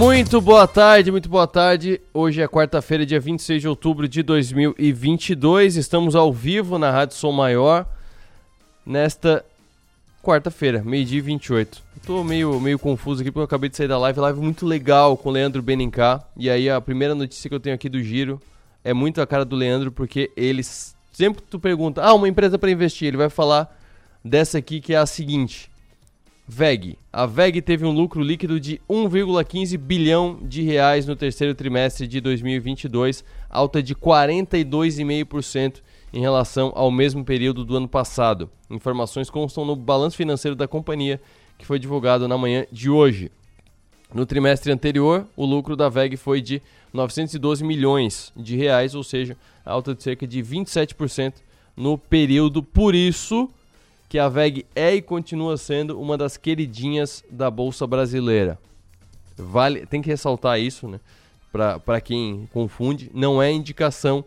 Muito boa tarde, muito boa tarde. Hoje é quarta-feira, dia 26 de outubro de 2022. Estamos ao vivo na Rádio Som Maior nesta quarta-feira, meio-dia 28. Tô meio, meio confuso aqui porque eu acabei de sair da live. Live muito legal com o Leandro Benincá. E aí a primeira notícia que eu tenho aqui do Giro é muito a cara do Leandro porque eles sempre tu pergunta: "Ah, uma empresa para investir". Ele vai falar dessa aqui que é a seguinte: VEG. A VEG teve um lucro líquido de 1,15 bilhão de reais no terceiro trimestre de 2022, alta de 42,5% em relação ao mesmo período do ano passado. Informações constam no balanço financeiro da companhia, que foi divulgado na manhã de hoje. No trimestre anterior, o lucro da VEG foi de 912 milhões de reais, ou seja, alta de cerca de 27% no período. Por isso, que a VEG é e continua sendo uma das queridinhas da Bolsa Brasileira. Vale, tem que ressaltar isso, né? Para quem confunde, não é indicação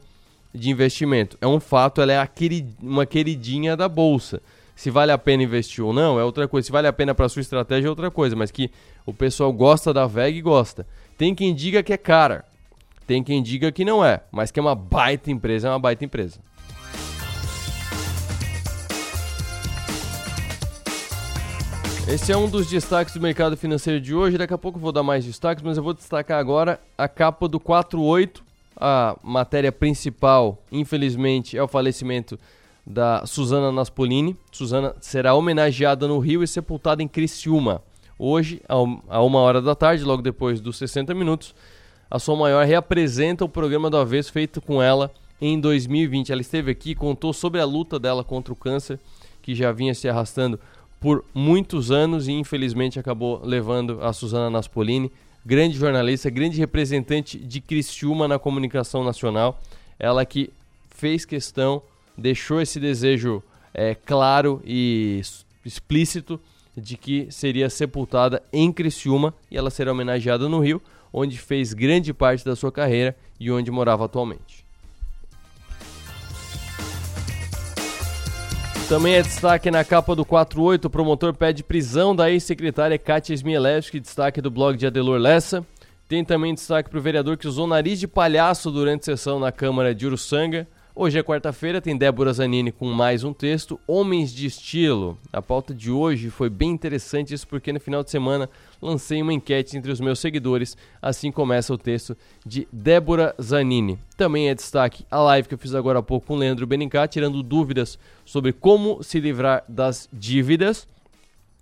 de investimento. É um fato, ela é querid, uma queridinha da Bolsa. Se vale a pena investir ou não, é outra coisa. Se vale a pena para sua estratégia, é outra coisa. Mas que o pessoal gosta da VEG, gosta. Tem quem diga que é cara. Tem quem diga que não é. Mas que é uma baita empresa, é uma baita empresa. Esse é um dos destaques do mercado financeiro de hoje. Daqui a pouco eu vou dar mais destaques, mas eu vou destacar agora a capa do 48. A matéria principal, infelizmente, é o falecimento da Suzana Naspolini. Suzana será homenageada no Rio e sepultada em Criciúma. Hoje, a uma hora da tarde, logo depois dos 60 minutos, a Som Maior reapresenta o programa do Avesso feito com ela em 2020. Ela esteve aqui e contou sobre a luta dela contra o câncer, que já vinha se arrastando por muitos anos e infelizmente acabou levando a Suzana Naspolini, grande jornalista, grande representante de Criciúma na comunicação nacional. Ela que fez questão, deixou esse desejo é, claro e explícito de que seria sepultada em Criciúma e ela será homenageada no Rio, onde fez grande parte da sua carreira e onde morava atualmente. Também é destaque na capa do 48, o promotor pede prisão da ex-secretária Katia Smielewski, destaque do blog de Adelor Lessa. Tem também destaque para o vereador que usou nariz de palhaço durante sessão na Câmara de Uruçanga. Hoje é quarta-feira, tem Débora Zanini com mais um texto, Homens de Estilo. A pauta de hoje foi bem interessante, isso porque no final de semana lancei uma enquete entre os meus seguidores, assim começa o texto de Débora Zanini. Também é destaque a live que eu fiz agora há pouco com o Leandro Benincá, tirando dúvidas sobre como se livrar das dívidas.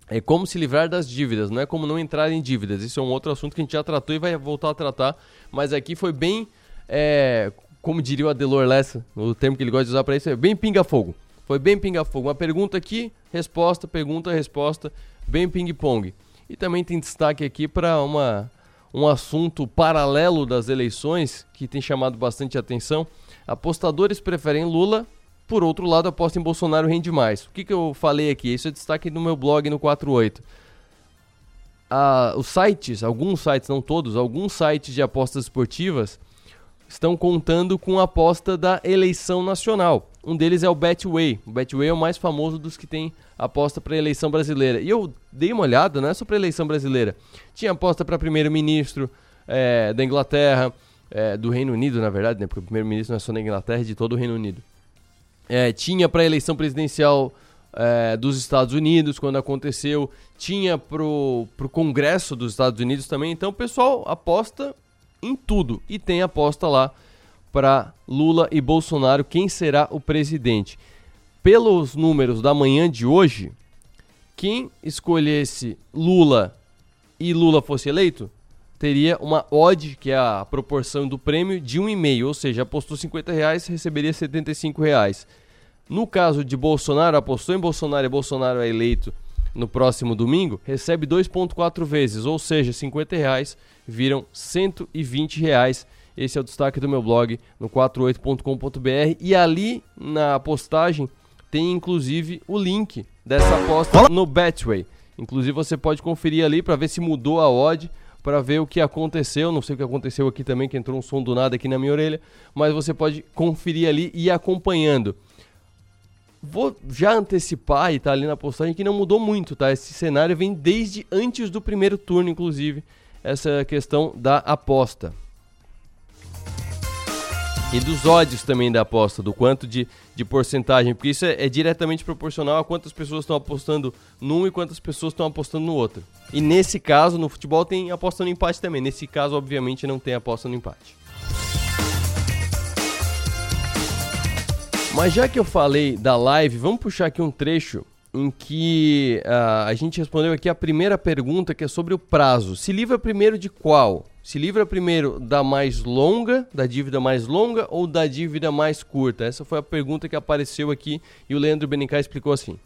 É como se livrar das dívidas, não é como não entrar em dívidas. Isso é um outro assunto que a gente já tratou e vai voltar a tratar, mas aqui foi bem... É, como diria o Adelor Lessa, o termo que ele gosta de usar para isso é bem pinga-fogo. Foi bem pinga-fogo. Uma pergunta aqui, resposta, pergunta, resposta, bem ping-pong. E também tem destaque aqui para uma um assunto paralelo das eleições que tem chamado bastante atenção. Apostadores preferem Lula, por outro lado, apostam em Bolsonaro rende mais. O que, que eu falei aqui? Isso é destaque no meu blog no 48. Ah, os sites, alguns sites, não todos, alguns sites de apostas esportivas estão contando com a aposta da eleição nacional. Um deles é o Betway. O Betway é o mais famoso dos que tem aposta para eleição brasileira. E eu dei uma olhada, não é só para eleição brasileira. Tinha aposta para primeiro-ministro é, da Inglaterra, é, do Reino Unido, na verdade, né? Porque o primeiro-ministro não é só da Inglaterra, é de todo o Reino Unido. É, tinha para eleição presidencial é, dos Estados Unidos, quando aconteceu. Tinha para o Congresso dos Estados Unidos também. Então o pessoal aposta em tudo e tem aposta lá para Lula e Bolsonaro quem será o presidente. Pelos números da manhã de hoje, quem escolhesse Lula e Lula fosse eleito, teria uma odd, que é a proporção do prêmio, de 1,5, ou seja, apostou 50 reais, receberia 75 reais. No caso de Bolsonaro, apostou em Bolsonaro e Bolsonaro é eleito no próximo domingo, recebe 2,4 vezes, ou seja, 50 reais viram 120 reais. Esse é o destaque do meu blog no 48.com.br e ali na postagem tem inclusive o link dessa aposta no Betway. Inclusive você pode conferir ali para ver se mudou a odd, para ver o que aconteceu. Não sei o que aconteceu aqui também, que entrou um som do nada aqui na minha orelha, mas você pode conferir ali e ir acompanhando. Vou já antecipar e tá ali na postagem que não mudou muito, tá? Esse cenário vem desde antes do primeiro turno, inclusive essa questão da aposta. E dos odds também da aposta, do quanto de, de porcentagem, porque isso é, é diretamente proporcional a quantas pessoas estão apostando num e quantas pessoas estão apostando no outro. E nesse caso, no futebol tem aposta no empate também. Nesse caso, obviamente, não tem aposta no empate. Mas já que eu falei da live, vamos puxar aqui um trecho em que uh, a gente respondeu aqui a primeira pergunta, que é sobre o prazo. Se livra primeiro de qual? Se livra primeiro da mais longa, da dívida mais longa ou da dívida mais curta? Essa foi a pergunta que apareceu aqui e o Leandro Benicá explicou assim.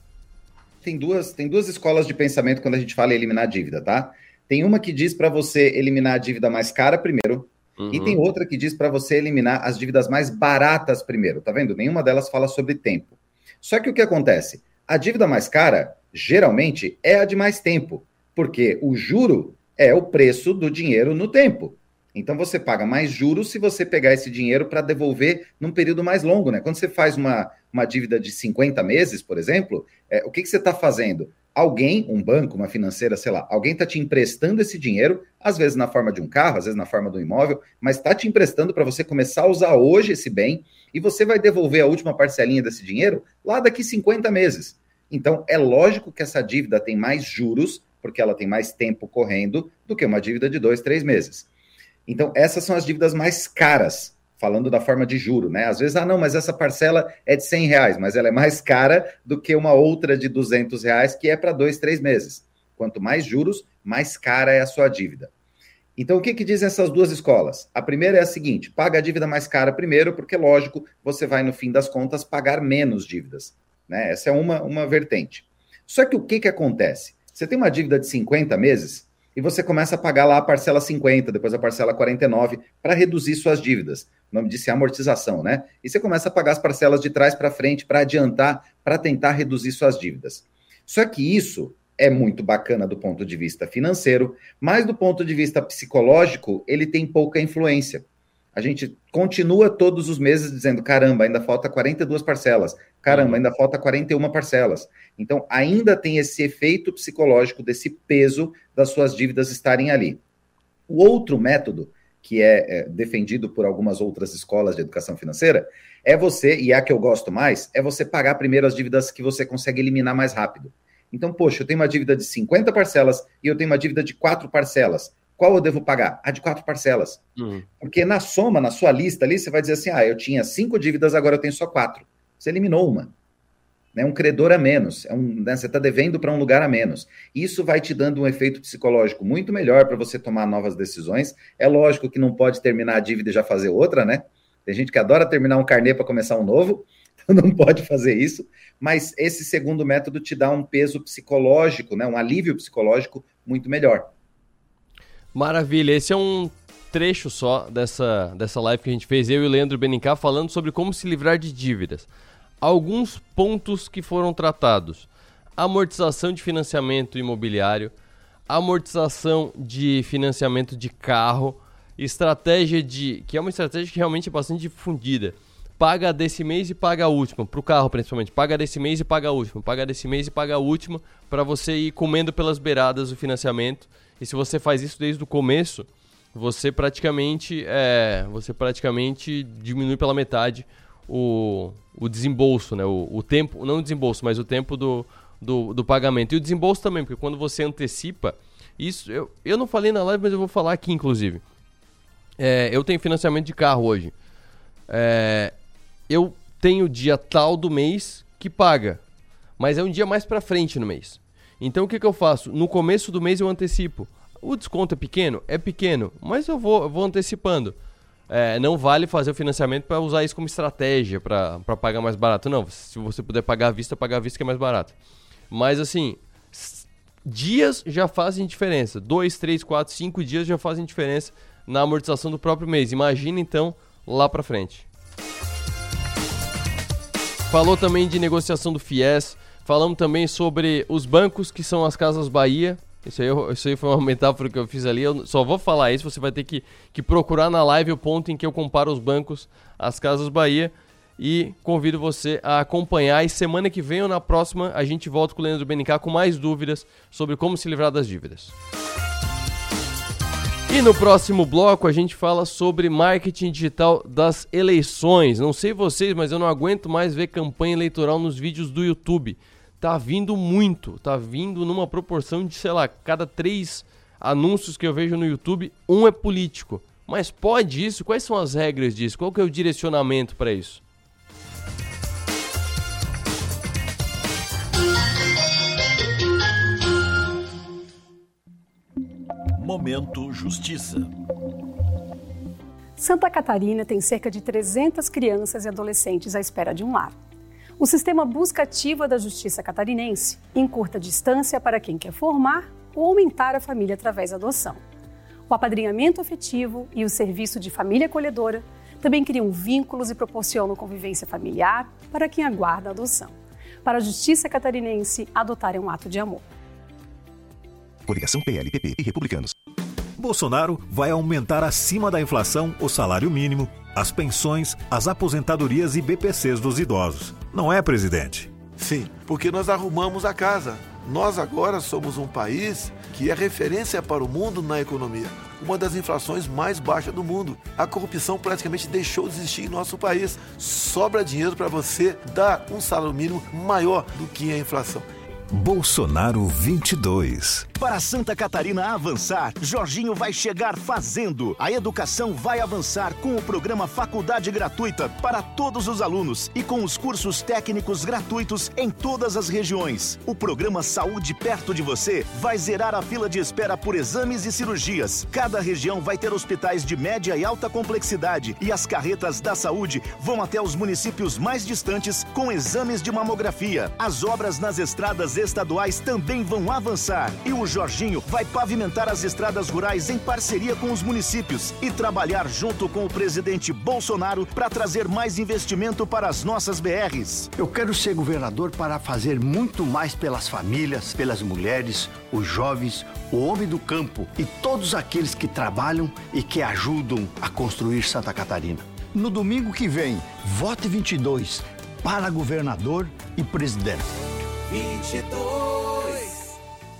Tem duas, tem duas escolas de pensamento quando a gente fala em eliminar dívida, tá? Tem uma que diz para você eliminar a dívida mais cara primeiro, Uhum. E tem outra que diz para você eliminar as dívidas mais baratas primeiro, tá vendo? Nenhuma delas fala sobre tempo. Só que o que acontece? A dívida mais cara, geralmente, é a de mais tempo, porque o juro é o preço do dinheiro no tempo. Então você paga mais juros se você pegar esse dinheiro para devolver num período mais longo, né? Quando você faz uma, uma dívida de 50 meses, por exemplo, é, o que, que você está fazendo? Alguém, um banco, uma financeira, sei lá, alguém está te emprestando esse dinheiro, às vezes na forma de um carro, às vezes na forma do imóvel, mas está te emprestando para você começar a usar hoje esse bem e você vai devolver a última parcelinha desse dinheiro lá daqui 50 meses. Então, é lógico que essa dívida tem mais juros, porque ela tem mais tempo correndo, do que uma dívida de dois, três meses. Então, essas são as dívidas mais caras falando da forma de juro, né? Às vezes, ah, não, mas essa parcela é de 100 reais, mas ela é mais cara do que uma outra de 200 reais, que é para dois, três meses. Quanto mais juros, mais cara é a sua dívida. Então, o que, que dizem essas duas escolas? A primeira é a seguinte: paga a dívida mais cara primeiro, porque, lógico, você vai, no fim das contas, pagar menos dívidas. Né? Essa é uma, uma vertente. Só que o que, que acontece? Você tem uma dívida de 50 meses e você começa a pagar lá a parcela 50, depois a parcela 49, para reduzir suas dívidas. O nome disso é amortização, né? E você começa a pagar as parcelas de trás para frente para adiantar, para tentar reduzir suas dívidas. Só que isso é muito bacana do ponto de vista financeiro, mas do ponto de vista psicológico, ele tem pouca influência. A gente continua todos os meses dizendo: caramba, ainda falta 42 parcelas, caramba, uhum. ainda falta 41 parcelas. Então, ainda tem esse efeito psicológico desse peso das suas dívidas estarem ali. O outro método que é, é, defendido por algumas outras escolas de educação financeira, é você, e é a que eu gosto mais, é você pagar primeiro as dívidas que você consegue eliminar mais rápido. Então, poxa, eu tenho uma dívida de 50 parcelas e eu tenho uma dívida de quatro parcelas. Qual eu devo pagar? A de quatro parcelas. Uhum. Porque na soma, na sua lista ali, você vai dizer assim: ah, eu tinha cinco dívidas, agora eu tenho só quatro. Você eliminou uma né, um credor a menos, é um, né, você está devendo para um lugar a menos. Isso vai te dando um efeito psicológico muito melhor para você tomar novas decisões. É lógico que não pode terminar a dívida e já fazer outra, né? Tem gente que adora terminar um carnê para começar um novo, então não pode fazer isso. Mas esse segundo método te dá um peso psicológico, né, um alívio psicológico muito melhor. Maravilha, esse é um trecho só dessa, dessa live que a gente fez, eu e o Leandro Benincá, falando sobre como se livrar de dívidas alguns pontos que foram tratados: amortização de financiamento imobiliário, amortização de financiamento de carro, estratégia de. que é uma estratégia que realmente é bastante difundida. Paga desse mês e paga a última, para o carro principalmente. Paga desse mês e paga a última. Paga desse mês e paga a última, para você ir comendo pelas beiradas o financiamento. E se você faz isso desde o começo, você praticamente, é, você praticamente diminui pela metade o, o desembolso, né? O, o tempo, não o desembolso, mas o tempo do, do, do, pagamento. E o desembolso também, porque quando você antecipa, isso eu, eu não falei na live, mas eu vou falar aqui, inclusive. É, eu tenho financiamento de carro hoje. É, eu tenho dia tal do mês que paga, mas é um dia mais para frente no mês. Então o que, que eu faço? No começo do mês eu antecipo. O desconto é pequeno? É pequeno, mas eu vou, eu vou antecipando é, não vale fazer o financiamento para usar isso como estratégia para pagar mais barato. Não, se você puder pagar à vista, pagar à vista que é mais barato. Mas assim, dias já fazem diferença. Dois, três, quatro, cinco dias já fazem diferença na amortização do próprio mês. Imagina então lá para frente. Falou também de negociação do FIES. Falamos também sobre os bancos que são as Casas Bahia. Isso aí, isso aí foi uma metáfora que eu fiz ali. Eu só vou falar isso, você vai ter que, que procurar na live o ponto em que eu comparo os bancos às Casas Bahia. E convido você a acompanhar. E semana que vem ou na próxima a gente volta com o Leandro BNK com mais dúvidas sobre como se livrar das dívidas. E no próximo bloco a gente fala sobre marketing digital das eleições. Não sei vocês, mas eu não aguento mais ver campanha eleitoral nos vídeos do YouTube. Tá vindo muito, tá vindo numa proporção de, sei lá, cada três anúncios que eu vejo no YouTube, um é político. Mas pode isso? Quais são as regras disso? Qual que é o direcionamento para isso? Momento Justiça. Santa Catarina tem cerca de 300 crianças e adolescentes à espera de um lar. O sistema busca ativa da Justiça Catarinense encurta distância para quem quer formar ou aumentar a família através da adoção. O apadrinhamento afetivo e o serviço de família acolhedora também criam vínculos e proporcionam convivência familiar para quem aguarda a adoção. Para a Justiça Catarinense, adotar é um ato de amor. Coligação PLPP e Republicanos. Bolsonaro vai aumentar acima da inflação o salário mínimo, as pensões, as aposentadorias e BPCs dos idosos. Não é, presidente? Sim, porque nós arrumamos a casa. Nós agora somos um país que é referência para o mundo na economia. Uma das inflações mais baixas do mundo. A corrupção praticamente deixou de existir em nosso país. Sobra dinheiro para você dar um salário mínimo maior do que a inflação. Bolsonaro 22. Para Santa Catarina avançar, Jorginho vai chegar fazendo. A educação vai avançar com o programa Faculdade Gratuita para todos os alunos e com os cursos técnicos gratuitos em todas as regiões. O programa Saúde Perto de Você vai zerar a fila de espera por exames e cirurgias. Cada região vai ter hospitais de média e alta complexidade e as carretas da saúde vão até os municípios mais distantes com exames de mamografia. As obras nas estradas estaduais também vão avançar e o Jorginho vai pavimentar as estradas rurais em parceria com os municípios e trabalhar junto com o presidente Bolsonaro para trazer mais investimento para as nossas BRs. Eu quero ser governador para fazer muito mais pelas famílias, pelas mulheres, os jovens, o homem do campo e todos aqueles que trabalham e que ajudam a construir Santa Catarina. No domingo que vem, vote 22 para governador e presidente. 22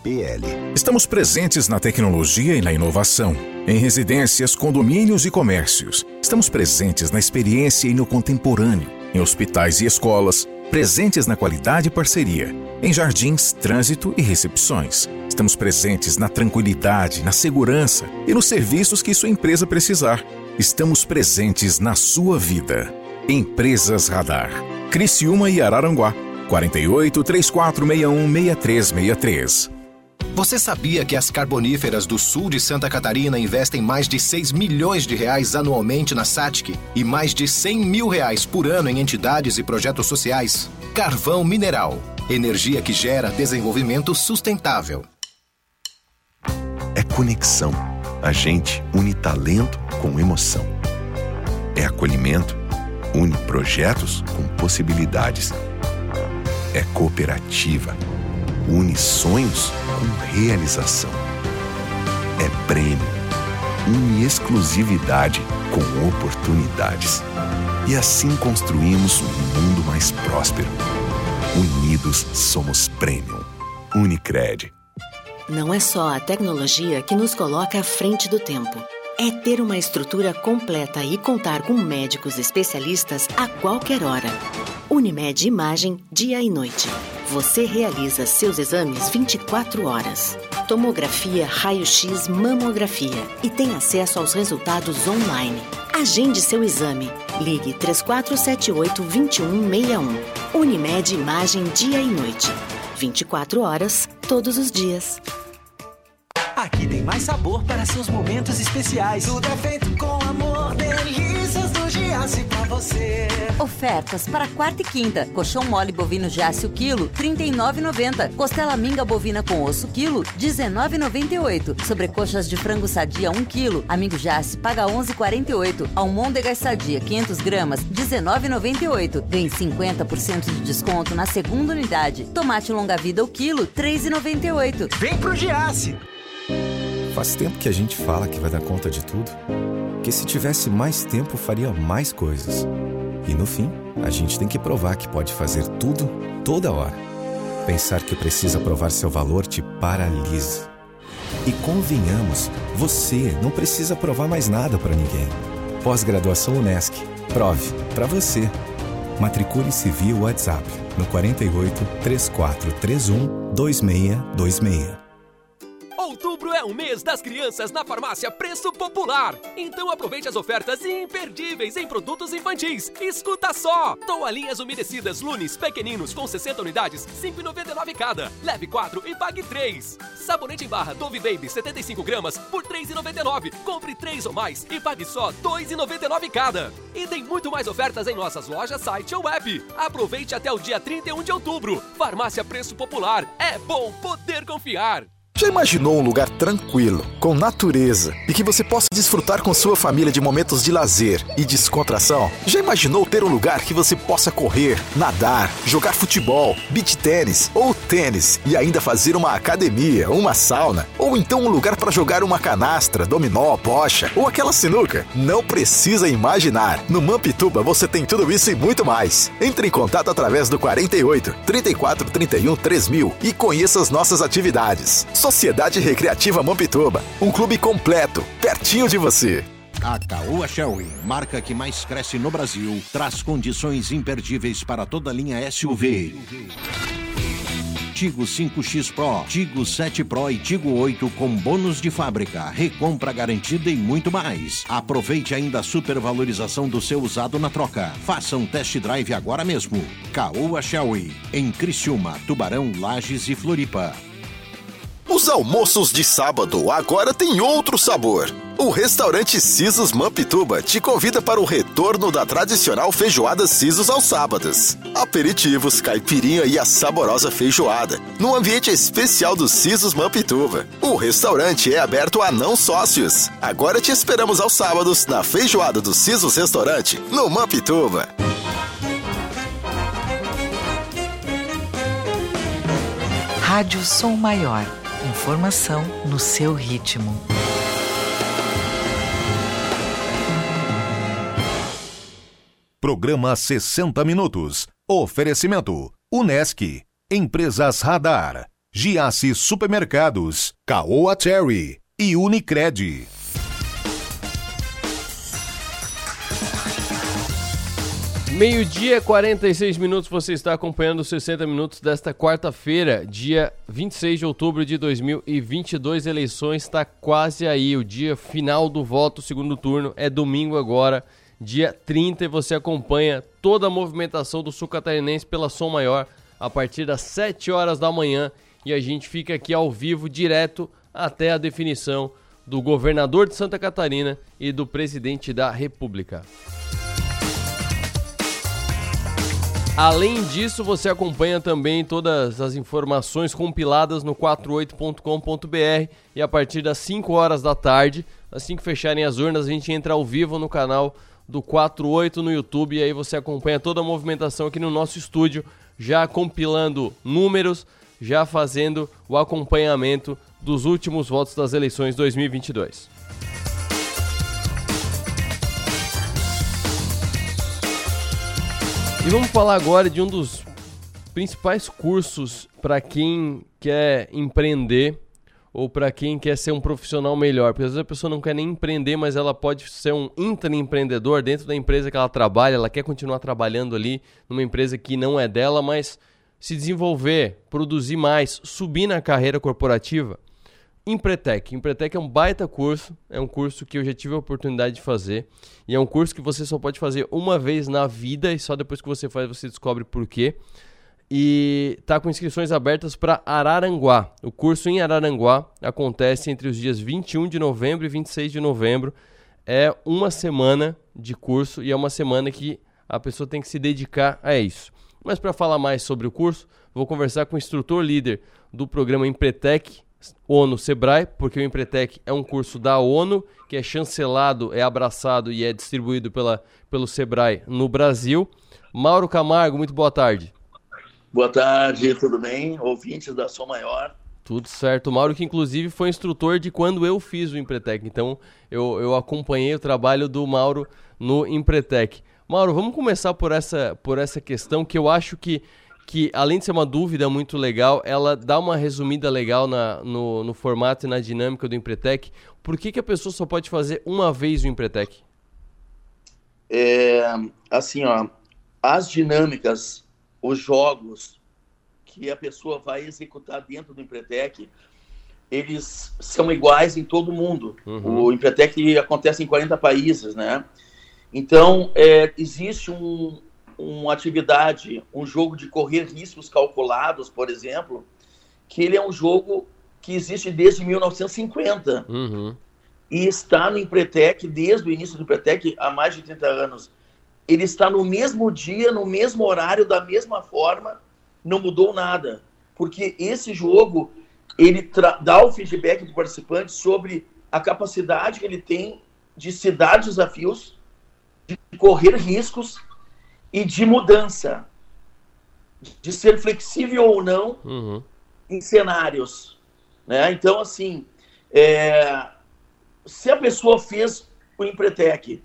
PL. Estamos presentes na tecnologia e na inovação, em residências, condomínios e comércios. Estamos presentes na experiência e no contemporâneo, em hospitais e escolas, presentes na qualidade e parceria, em jardins, trânsito e recepções. Estamos presentes na tranquilidade, na segurança e nos serviços que sua empresa precisar. Estamos presentes na sua vida. Empresas Radar. Criciúma e Araranguá. 48 3461 6363. Você sabia que as carboníferas do sul de Santa Catarina investem mais de 6 milhões de reais anualmente na SATIC e mais de 100 mil reais por ano em entidades e projetos sociais? Carvão Mineral. Energia que gera desenvolvimento sustentável. É conexão. A gente une talento com emoção. É acolhimento. Une projetos com possibilidades. É cooperativa. Une sonhos com realização. É prêmio. Une exclusividade com oportunidades. E assim construímos um mundo mais próspero. Unidos somos Premium. Unicred. Não é só a tecnologia que nos coloca à frente do tempo. É ter uma estrutura completa e contar com médicos especialistas a qualquer hora. Unimed Imagem, dia e noite. Você realiza seus exames 24 horas. Tomografia, raio-x, mamografia e tem acesso aos resultados online. Agende seu exame. Ligue 3478 2161. Unimed Imagem dia e noite. 24 horas, todos os dias. Aqui tem mais sabor para seus momentos especiais. Tudo é feito com Giasse pra você. Ofertas para quarta e quinta. Colchão mole bovino Giasse o quilo, R$ 39,90. Costela minga bovina com osso quilo, R$ 19,98. Sobrecoxas de frango sadia 1 quilo. Amigo Giasse paga R$ 11,48. Almôndegas sadia 500 gramas, R$ 19,98. Ganhe 50% de desconto na segunda unidade. Tomate longa vida o quilo, R$ 3,98. Vem pro Giasse! Faz tempo que a gente fala que vai dar conta de tudo, que se tivesse mais tempo faria mais coisas. E no fim, a gente tem que provar que pode fazer tudo, toda hora. Pensar que precisa provar seu valor te paralisa. E convenhamos, você não precisa provar mais nada para ninguém. Pós-graduação Unesc. Prove para você. Matricule-se via WhatsApp no 48 3431 2626. Outubro é o mês das crianças na farmácia Preço Popular. Então aproveite as ofertas imperdíveis em produtos infantis. Escuta só! Toalhinhas umedecidas Lunes pequeninos com 60 unidades, 5,99 cada. Leve 4 e pague 3. Sabonete em barra Dove Baby 75 gramas por 3,99. Compre 3 ou mais e pague só 2,99 cada. E tem muito mais ofertas em nossas lojas, site ou app. Aproveite até o dia 31 de outubro. Farmácia Preço Popular. É bom poder confiar. Já imaginou um lugar tranquilo, com natureza e que você possa desfrutar com sua família de momentos de lazer e descontração? Já imaginou ter um lugar que você possa correr, nadar, jogar futebol, beach tênis ou tênis e ainda fazer uma academia, uma sauna? Ou então um lugar para jogar uma canastra, dominó, bocha ou aquela sinuca? Não precisa imaginar. No Mampituba você tem tudo isso e muito mais. Entre em contato através do 48 34 31 3000 e conheça as nossas atividades. Sociedade Recreativa Mampituba, um clube completo, pertinho de você. A Caoa Shelby, marca que mais cresce no Brasil, traz condições imperdíveis para toda a linha SUV. Tigo 5X Pro, Tigo 7 Pro e Tigo 8 com bônus de fábrica, recompra garantida e muito mais. Aproveite ainda a supervalorização do seu usado na troca. Faça um test drive agora mesmo. Caoa Shelby, em Criciúma, Tubarão, Lages e Floripa. Os almoços de sábado agora têm outro sabor. O restaurante Sisos Mampituba te convida para o retorno da tradicional feijoada Sisos aos sábados. Aperitivos, caipirinha e a saborosa feijoada, no ambiente especial do Sisos Mampituba. O restaurante é aberto a não sócios. Agora te esperamos aos sábados na feijoada do Sisos Restaurante, no Mampituba. Rádio Som Maior. Informação no seu ritmo. Programa 60 Minutos. Oferecimento: Unesc, Empresas Radar, Giasse Supermercados, Caoa Cherry e Unicred. Meio-dia, 46 minutos, você está acompanhando os 60 minutos desta quarta-feira, dia 26 de outubro de 2022. Eleições está quase aí, o dia final do voto, segundo turno, é domingo agora, dia 30, e você acompanha toda a movimentação do sul catarinense pela Som Maior a partir das 7 horas da manhã e a gente fica aqui ao vivo, direto até a definição do governador de Santa Catarina e do presidente da República. Além disso, você acompanha também todas as informações compiladas no 48.com.br e a partir das 5 horas da tarde, assim que fecharem as urnas, a gente entra ao vivo no canal do 48 no YouTube e aí você acompanha toda a movimentação aqui no nosso estúdio, já compilando números, já fazendo o acompanhamento dos últimos votos das eleições 2022. E vamos falar agora de um dos principais cursos para quem quer empreender ou para quem quer ser um profissional melhor. Porque às vezes a pessoa não quer nem empreender, mas ela pode ser um intraempreendedor dentro da empresa que ela trabalha, ela quer continuar trabalhando ali numa empresa que não é dela, mas se desenvolver, produzir mais, subir na carreira corporativa. Empretec. Empretec é um baita curso, é um curso que eu já tive a oportunidade de fazer e é um curso que você só pode fazer uma vez na vida e só depois que você faz você descobre por quê. E tá com inscrições abertas para Araranguá. O curso em Araranguá acontece entre os dias 21 de novembro e 26 de novembro. É uma semana de curso e é uma semana que a pessoa tem que se dedicar a isso. Mas para falar mais sobre o curso, vou conversar com o instrutor líder do programa Empretec, ONU Sebrae, porque o Empretec é um curso da ONU, que é chancelado, é abraçado e é distribuído pela, pelo Sebrae no Brasil. Mauro Camargo, muito boa tarde. Boa tarde, tudo bem? Ouvintes da Som Maior. Tudo certo. O Mauro, que inclusive foi instrutor de quando eu fiz o Empretec. Então, eu, eu acompanhei o trabalho do Mauro no Empretec. Mauro, vamos começar por essa, por essa questão que eu acho que que, além de ser uma dúvida muito legal, ela dá uma resumida legal na, no, no formato e na dinâmica do Empretec. Por que, que a pessoa só pode fazer uma vez o Empretec? É, assim, ó, as dinâmicas, os jogos que a pessoa vai executar dentro do Empretec, eles são iguais em todo mundo. Uhum. O Empretec acontece em 40 países, né? Então, é, existe um, uma atividade, um jogo de correr riscos calculados, por exemplo, que ele é um jogo que existe desde 1950. Uhum. E está no Empretec, desde o início do Empretec, há mais de 30 anos. Ele está no mesmo dia, no mesmo horário, da mesma forma, não mudou nada. Porque esse jogo, ele dá o feedback do participante sobre a capacidade que ele tem de se dar desafios, de correr riscos e de mudança, de ser flexível ou não uhum. em cenários. Né? Então, assim, é, se a pessoa fez o Empretec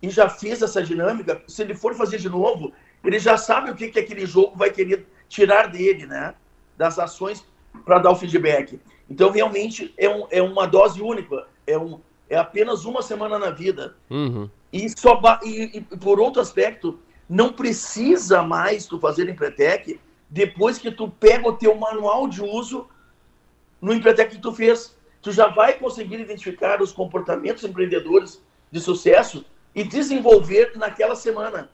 e já fez essa dinâmica, se ele for fazer de novo, ele já sabe o que, que aquele jogo vai querer tirar dele, né? Das ações para dar o feedback. Então, realmente, é, um, é uma dose única, é, um, é apenas uma semana na vida. Uhum. E, só, e, e, por outro aspecto, não precisa mais tu fazer Empretec depois que tu pega o teu manual de uso no Empretec que tu fez. Tu já vai conseguir identificar os comportamentos empreendedores de sucesso e desenvolver naquela semana.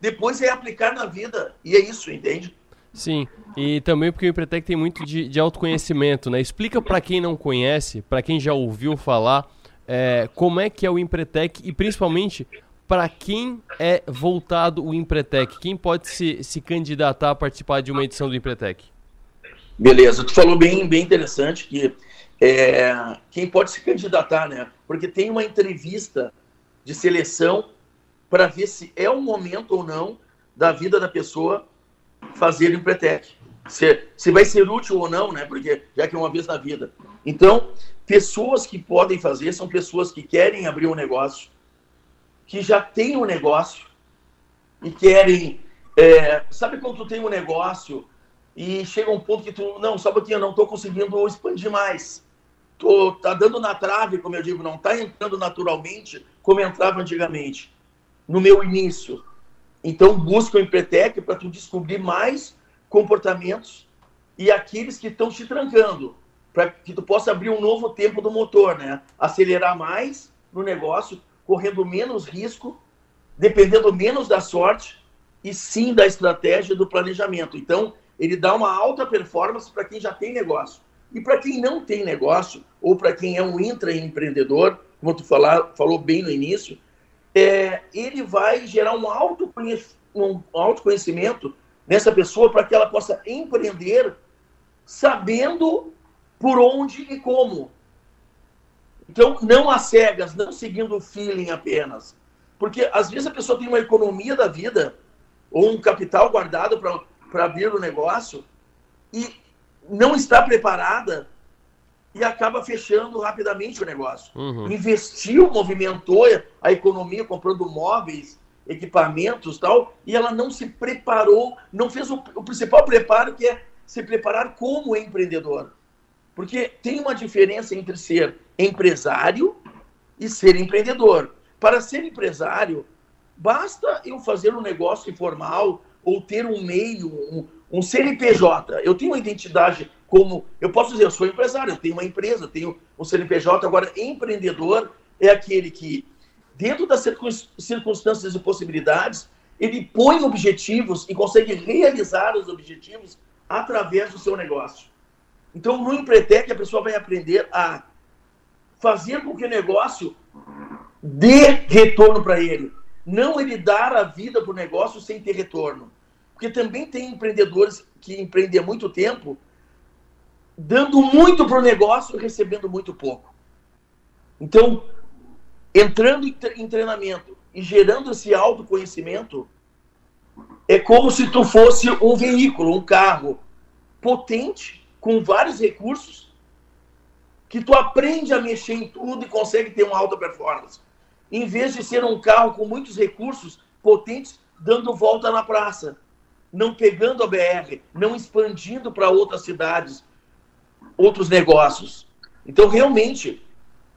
Depois é aplicar na vida. E é isso, entende? Sim, e também porque o Empretec tem muito de, de autoconhecimento, né? Explica para quem não conhece, para quem já ouviu falar, é, como é que é o Empretec e principalmente para quem é voltado o Empretec? Quem pode se, se candidatar a participar de uma edição do Empretec? Beleza, tu falou bem, bem interessante que é, quem pode se candidatar, né? Porque tem uma entrevista de seleção para ver se é o momento ou não da vida da pessoa fazer o Empretec. Se, se vai ser útil ou não, né? Porque já que é uma vez na vida. Então, pessoas que podem fazer são pessoas que querem abrir um negócio, que já têm um negócio e querem. É, sabe quando tu tem um negócio e chega um ponto que tu. Não, só pouquinho, eu não estou conseguindo expandir mais. Tô, tá dando na trave, como eu digo, não está entrando naturalmente como entrava antigamente, no meu início. Então, busca o Empretec para tu descobrir mais comportamentos e aqueles que estão te trancando, para que tu possa abrir um novo tempo do motor, né? Acelerar mais no negócio, correndo menos risco, dependendo menos da sorte e sim da estratégia do planejamento. Então, ele dá uma alta performance para quem já tem negócio. E para quem não tem negócio, ou para quem é um intraempreendedor, como tu falar, falou bem no início, é, ele vai gerar um, um autoconhecimento nessa pessoa para que ela possa empreender sabendo por onde e como. Então, não às cegas, não seguindo o feeling apenas. Porque às vezes a pessoa tem uma economia da vida ou um capital guardado para abrir o negócio e não está preparada e acaba fechando rapidamente o negócio. Uhum. Investiu, movimentou a economia comprando móveis, equipamentos tal, e ela não se preparou, não fez o, o principal preparo que é se preparar como empreendedor. Porque tem uma diferença entre ser empresário e ser empreendedor. Para ser empresário, basta eu fazer um negócio informal ou ter um meio, um, um CNPJ. Eu tenho uma identidade como. Eu posso dizer, eu sou empresário, eu tenho uma empresa, eu tenho um CNPJ. Agora, empreendedor é aquele que, dentro das circunstâncias e possibilidades, ele põe objetivos e consegue realizar os objetivos através do seu negócio. Então, no Empretec, a pessoa vai aprender a fazer com que o negócio dê retorno para ele. Não ele dar a vida para o negócio sem ter retorno. Porque também tem empreendedores que empreendem há muito tempo, dando muito para o negócio e recebendo muito pouco. Então, entrando em treinamento e gerando esse autoconhecimento, é como se tu fosse um veículo, um carro potente, com vários recursos, que tu aprende a mexer em tudo e consegue ter uma alta performance. Em vez de ser um carro com muitos recursos potentes dando volta na praça. não pegando a BR, não expandindo para outras cidades, outros negócios. Então, realmente,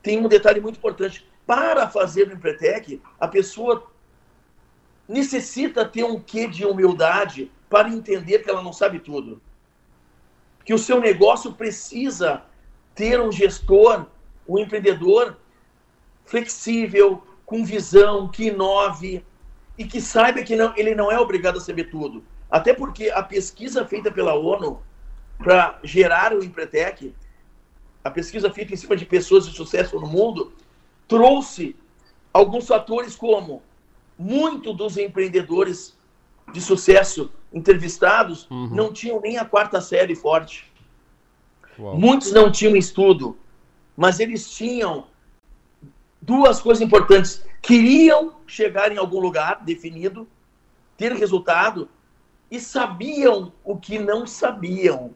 tem um detalhe muito importante. Para fazer o Empretec, a pessoa necessita ter um quê de humildade para entender que ela não sabe tudo. Que o seu negócio precisa ter um gestor, um empreendedor flexível, com visão, que inove e que saiba que não, ele não é obrigado a saber tudo. Até porque a pesquisa feita pela ONU para gerar o Empretec, a pesquisa feita em cima de pessoas de sucesso no mundo, trouxe alguns fatores como muito dos empreendedores de sucesso entrevistados uhum. não tinham nem a quarta série forte. Uau. Muitos não tinham estudo, mas eles tinham duas coisas importantes. Queriam chegar em algum lugar definido, ter resultado, e sabiam o que não sabiam.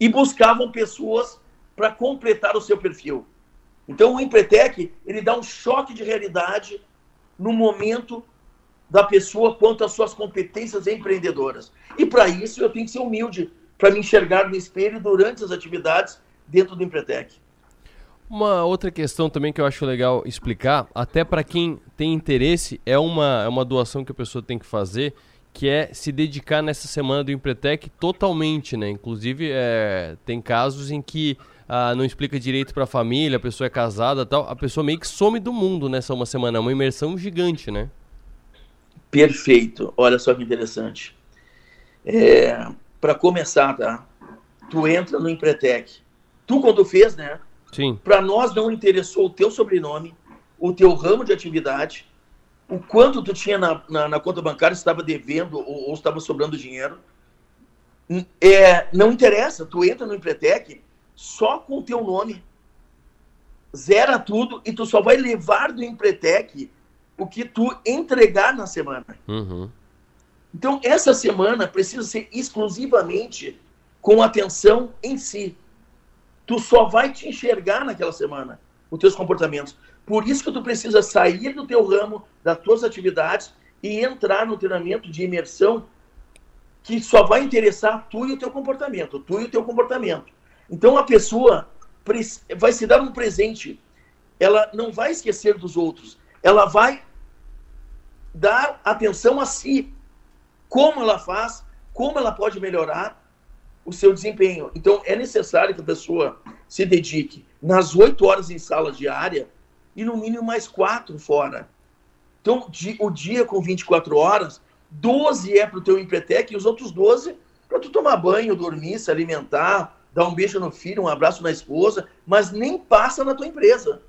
E buscavam pessoas para completar o seu perfil. Então, o Empretec, ele dá um choque de realidade no momento da pessoa quanto às suas competências empreendedoras. E para isso, eu tenho que ser humilde para me enxergar no espelho durante as atividades dentro do Empretec. Uma outra questão também que eu acho legal explicar, até para quem tem interesse, é uma, é uma doação que a pessoa tem que fazer, que é se dedicar nessa semana do Empretec totalmente, né? Inclusive, é, tem casos em que ah, não explica direito para a família, a pessoa é casada tal, a pessoa meio que some do mundo nessa uma semana. É uma imersão gigante, né? Perfeito. Olha só que interessante. É, para começar, tá? Tu entra no Empretec. Tu, quando fez, né? Sim. Para nós não interessou o teu sobrenome, o teu ramo de atividade, o quanto tu tinha na, na, na conta bancária, estava devendo ou, ou estava sobrando dinheiro. É, não interessa, tu entra no Empretec, só com o teu nome. Zera tudo e tu só vai levar do Empretec o que tu entregar na semana. Uhum. Então, essa semana precisa ser exclusivamente com atenção em si. Tu só vai te enxergar naquela semana, os teus comportamentos. Por isso que tu precisa sair do teu ramo, das tuas atividades e entrar no treinamento de imersão que só vai interessar tu e o teu comportamento, tu e o teu comportamento. Então a pessoa vai se dar um presente. Ela não vai esquecer dos outros. Ela vai dar atenção a si. Como ela faz, como ela pode melhorar o seu desempenho. Então é necessário que a pessoa se dedique nas oito horas em sala diária e no mínimo mais quatro fora. Então, o dia com 24 horas, 12 é para o teu empretec e os outros 12 para tu tomar banho, dormir, se alimentar, dar um beijo no filho, um abraço na esposa, mas nem passa na tua empresa.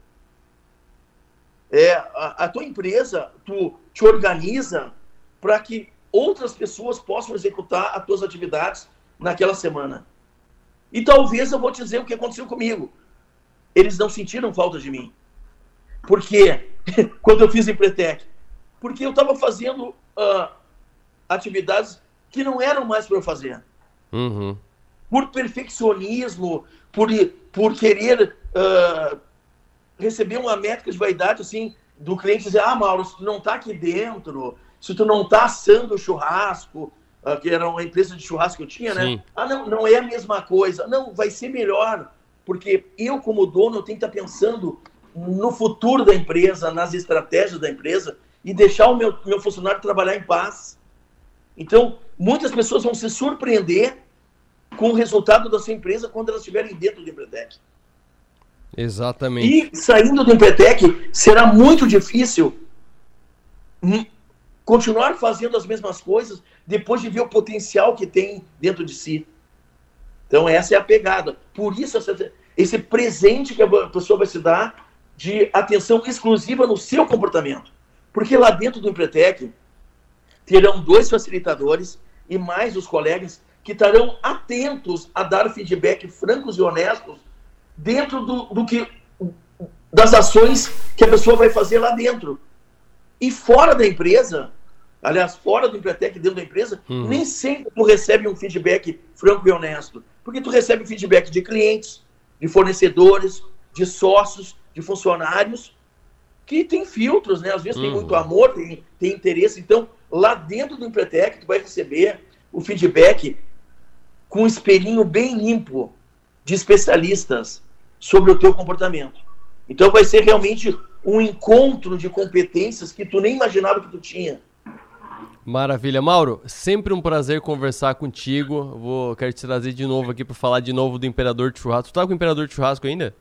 É, a, a tua empresa, tu te organiza para que outras pessoas possam executar as tuas atividades naquela semana. E talvez eu vou te dizer o que aconteceu comigo. Eles não sentiram falta de mim. Por quê? Quando eu fiz Empretec. Porque eu estava fazendo uh, atividades que não eram mais para eu fazer. Uhum por perfeccionismo, por, por querer uh, receber uma métrica de vaidade assim do cliente dizer, ah, Mauro, se tu não está aqui dentro, se tu não está assando o churrasco, uh, que era uma empresa de churrasco que eu tinha, né? Sim. né? Ah, não, não é a mesma coisa. Não, vai ser melhor, porque eu, como dono, eu tenho que estar tá pensando no futuro da empresa, nas estratégias da empresa e deixar o meu, meu funcionário trabalhar em paz. Então, muitas pessoas vão se surpreender com o resultado da sua empresa quando elas estiverem dentro do Empretec. Exatamente. E saindo do Empretec, será muito difícil hum, continuar fazendo as mesmas coisas depois de ver o potencial que tem dentro de si. Então, essa é a pegada. Por isso, esse presente que a pessoa vai se dar de atenção exclusiva no seu comportamento. Porque lá dentro do Empretec terão dois facilitadores e mais os colegas que estarão atentos a dar feedback francos e honestos dentro do, do que das ações que a pessoa vai fazer lá dentro. E fora da empresa, aliás, fora do Empretec, dentro da empresa, uhum. nem sempre tu recebe um feedback franco e honesto. Porque tu recebe feedback de clientes, de fornecedores, de sócios, de funcionários, que tem filtros, né? Às vezes uhum. tem muito amor, tem, tem interesse. Então, lá dentro do Empretec, tu vai receber o feedback com um espelhinho bem limpo de especialistas sobre o teu comportamento. Então vai ser realmente um encontro de competências que tu nem imaginava que tu tinha. Maravilha. Mauro, sempre um prazer conversar contigo. Vou, quero te trazer de novo aqui para falar de novo do Imperador de Churrasco. Tu tá com o Imperador de Churrasco ainda?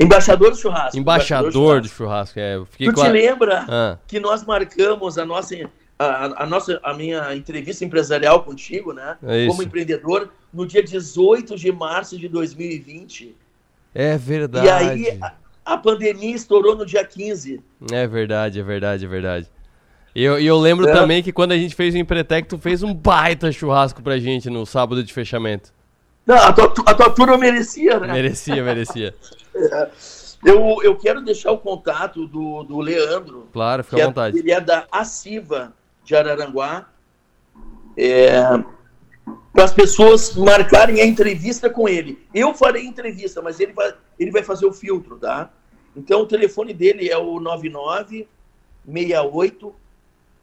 Embaixador do churrasco. Embaixador, Embaixador do churrasco, é. tu te lembra ah. que nós marcamos a nossa, a, a, nossa, a minha entrevista empresarial contigo, né? É como empreendedor, no dia 18 de março de 2020. É verdade. E aí a, a pandemia estourou no dia 15. É verdade, é verdade, é verdade. E eu, eu lembro é. também que quando a gente fez o Empretec, tu fez um baita churrasco pra gente no sábado de fechamento. Não, a tua, a tua turma merecia, né? Merecia, merecia. é. eu, eu quero deixar o contato do, do Leandro. Claro, fica à é, vontade. Ele é da Aciva de Araranguá. É, para as pessoas marcarem a entrevista com ele. Eu farei entrevista, mas ele vai, ele vai fazer o filtro, tá? Então o telefone dele é o 99 68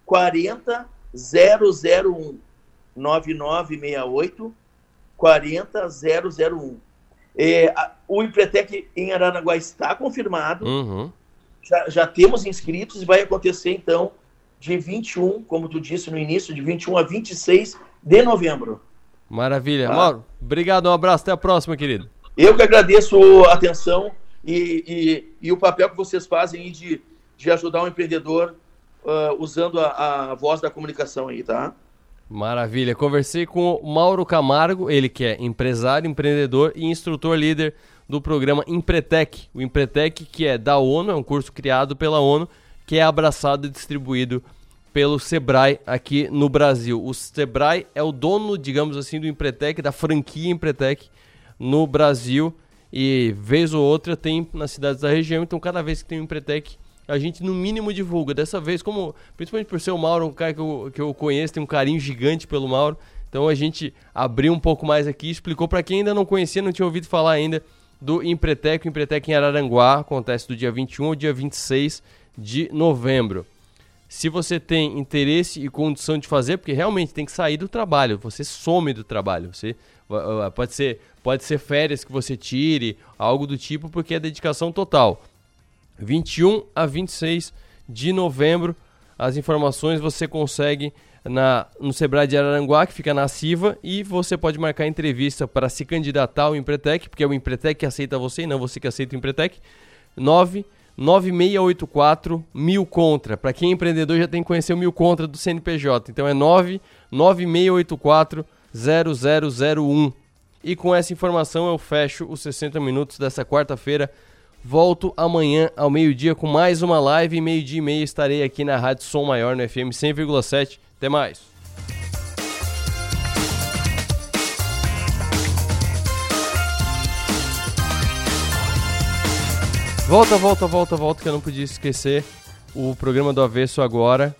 40 001 9968 40 001. É, o Empretec em Aranaguá está confirmado. Uhum. Já, já temos inscritos e vai acontecer então de 21, como tu disse no início, de 21 a 26 de novembro. Maravilha. Tá? Mauro, obrigado, um abraço, até a próxima, querido. Eu que agradeço a atenção e, e, e o papel que vocês fazem de, de ajudar o empreendedor uh, usando a, a, voz da comunicação aí, tá? Maravilha. Conversei com o Mauro Camargo, ele que é empresário, empreendedor e instrutor líder do programa Empretec. O Empretec, que é da ONU, é um curso criado pela ONU, que é abraçado e distribuído pelo Sebrae aqui no Brasil. O Sebrae é o dono, digamos assim, do Empretec, da franquia Empretec no Brasil. E vez ou outra tem nas cidades da região, então cada vez que tem um Empretec, a gente no mínimo divulga. Dessa vez, como principalmente por ser o Mauro, um cara que eu, que eu conheço, tem um carinho gigante pelo Mauro. Então a gente abriu um pouco mais aqui, explicou para quem ainda não conhecia, não tinha ouvido falar ainda do Empretec. O Empretec em Araranguá acontece do dia 21 ao dia 26 de novembro. Se você tem interesse e condição de fazer, porque realmente tem que sair do trabalho, você some do trabalho, você pode ser pode ser férias que você tire, algo do tipo, porque é dedicação total. 21 a 26 de novembro. As informações você consegue na, no Sebrae de Araranguá, que fica na Siva, e você pode marcar entrevista para se candidatar ao Empretec, porque é o Empretec que aceita você e não você que aceita o Empretec. 9 9684 mil contra. Para quem é empreendedor já tem que conhecer o mil contra do CNPJ. Então é 9 9684 0001. E com essa informação eu fecho os 60 minutos dessa quarta-feira. Volto amanhã ao meio-dia com mais uma live. Meio-dia e meia estarei aqui na Rádio Som Maior no FM 100,7. Até mais. Volta, volta, volta, volta, que eu não podia esquecer o programa do Avesso agora.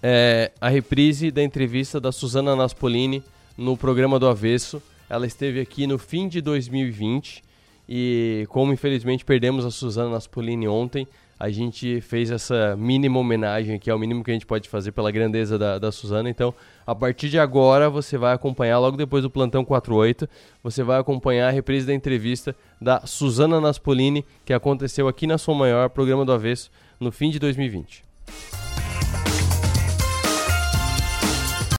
É a reprise da entrevista da Suzana Naspolini no programa do Avesso. Ela esteve aqui no fim de 2020 e como infelizmente perdemos a Suzana Naspolini ontem, a gente fez essa mínima homenagem, que é o mínimo que a gente pode fazer pela grandeza da, da Suzana. Então, a partir de agora, você vai acompanhar, logo depois do Plantão 48, você vai acompanhar a reprise da entrevista da Suzana Naspolini, que aconteceu aqui na Som Maior, programa do Avesso, no fim de 2020.